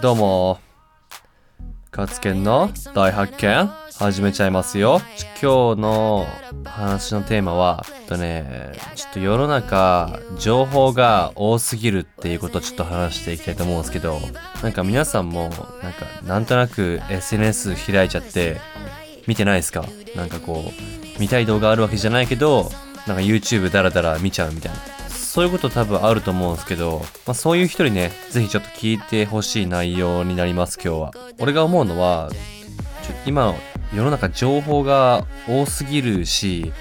どうも。勝健の大発見始めちゃいますよ。今日の話のテーマは、えっとね、ちょっと世の中、情報が多すぎるっていうことをちょっと話していきたいと思うんですけど、なんか皆さんも、なんか、なんとなく SNS 開いちゃって、見てないですか？なんかこう、見たい動画あるわけじゃないけど、なんか YouTube ダラダラ見ちゃうみたいな。そういうこと多分あると思うんですけど、まあ、そういう人にね、ぜひちょっと聞いてほしい内容になります、今日は。俺が思うのは、ちょ今、世の中情報が多すぎるし、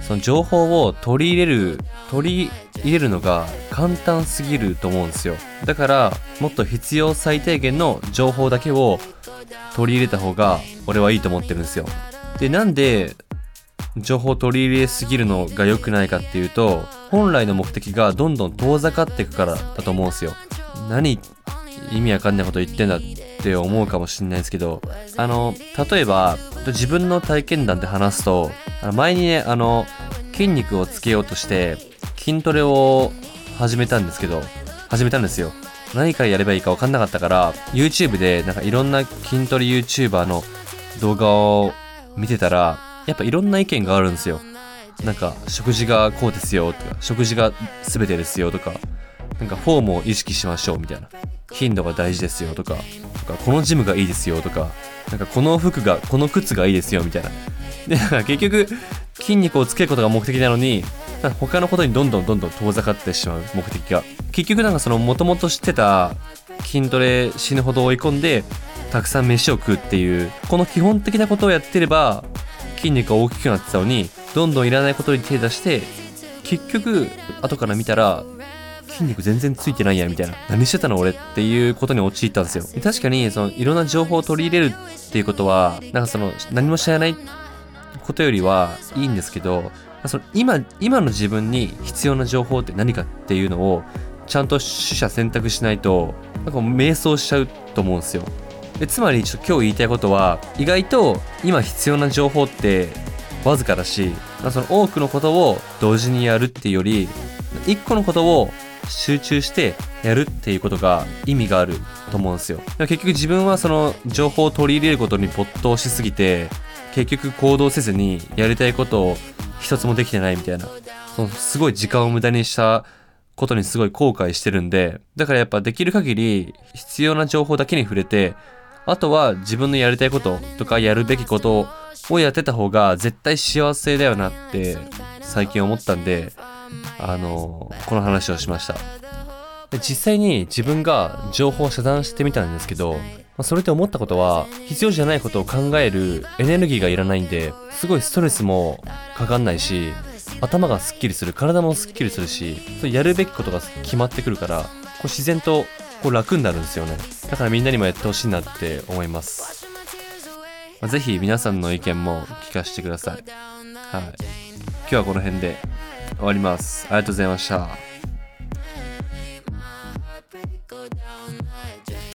その情報を取り入れる、取り入れるのが簡単すぎると思うんですよ。だから、もっと必要最低限の情報だけを取り入れた方が俺はいいと思ってるんですよ。で、なんで情報取り入れすぎるのが良くないかっていうと、本来の目的がどんどん遠ざかっていくからだと思うんですよ。何意味わかんないこと言ってんだって思うかもしれないですけど、あの、例えば、自分の体験談で話すと、前にね、あの、筋肉をつけようとして、筋トレを始めたんですけど、始めたんですよ。何からやればいいか分かんなかったから、YouTube でなんかいろんな筋トレ YouTuber の動画を見てたら、やっぱいろんな意見があるんですよ。なんか、食事がこうですよとか、食事が全てですよとか、なんかフォームを意識しましょうみたいな。頻度が大事ですよとか、とかこのジムがいいですよとか、なんかこの服が、この靴がいいですよみたいな。で、なんか結局、筋肉をつけることが目的なのに、他のことにどんどんどんどん遠ざかってしまう目的が。結局なんかその元々知ってた筋トレ死ぬほど追い込んで、たくさん飯を食うっていう、この基本的なことをやってれば、筋肉が大きくなってたのに、どんどんいらないことに手出して、結局、後から見たら、筋肉全然ついてないや、みたいな。何してたの俺っていうことに陥ったんですよ。確かに、その、いろんな情報を取り入れるっていうことは、なんかその、何も知らないことよりはいいんですけど、その今、今の自分に必要な情報って何かっていうのを、ちゃんと取捨選択しないと、なんか迷走しちゃうと思うんですよ。でつまりちょっと今日言いたいことは意外と今必要な情報ってわずかだしその多くのことを同時にやるっていうより一個のことを集中してやるっていうことが意味があると思うんですよ。結局自分はその情報を取り入れることに没頭しすぎて結局行動せずにやりたいことを一つもできてないみたいなそのすごい時間を無駄にしたことにすごい後悔してるんでだからやっぱできる限り必要な情報だけに触れてあとは自分のやりたいこととかやるべきことをやってた方が絶対幸せだよなって最近思ったんで、あの、この話をしました。実際に自分が情報を遮断してみたんですけど、それで思ったことは、必要じゃないことを考えるエネルギーがいらないんで、すごいストレスもかかんないし、頭がスッキリする、体もスッキリするし、やるべきことが決まってくるから、こう自然とこう楽になるんですよね。だからみんなにもやってほしいなって思います。まあ、ぜひ皆さんの意見も聞かせてください。はい。今日はこの辺で終わります。ありがとうございました。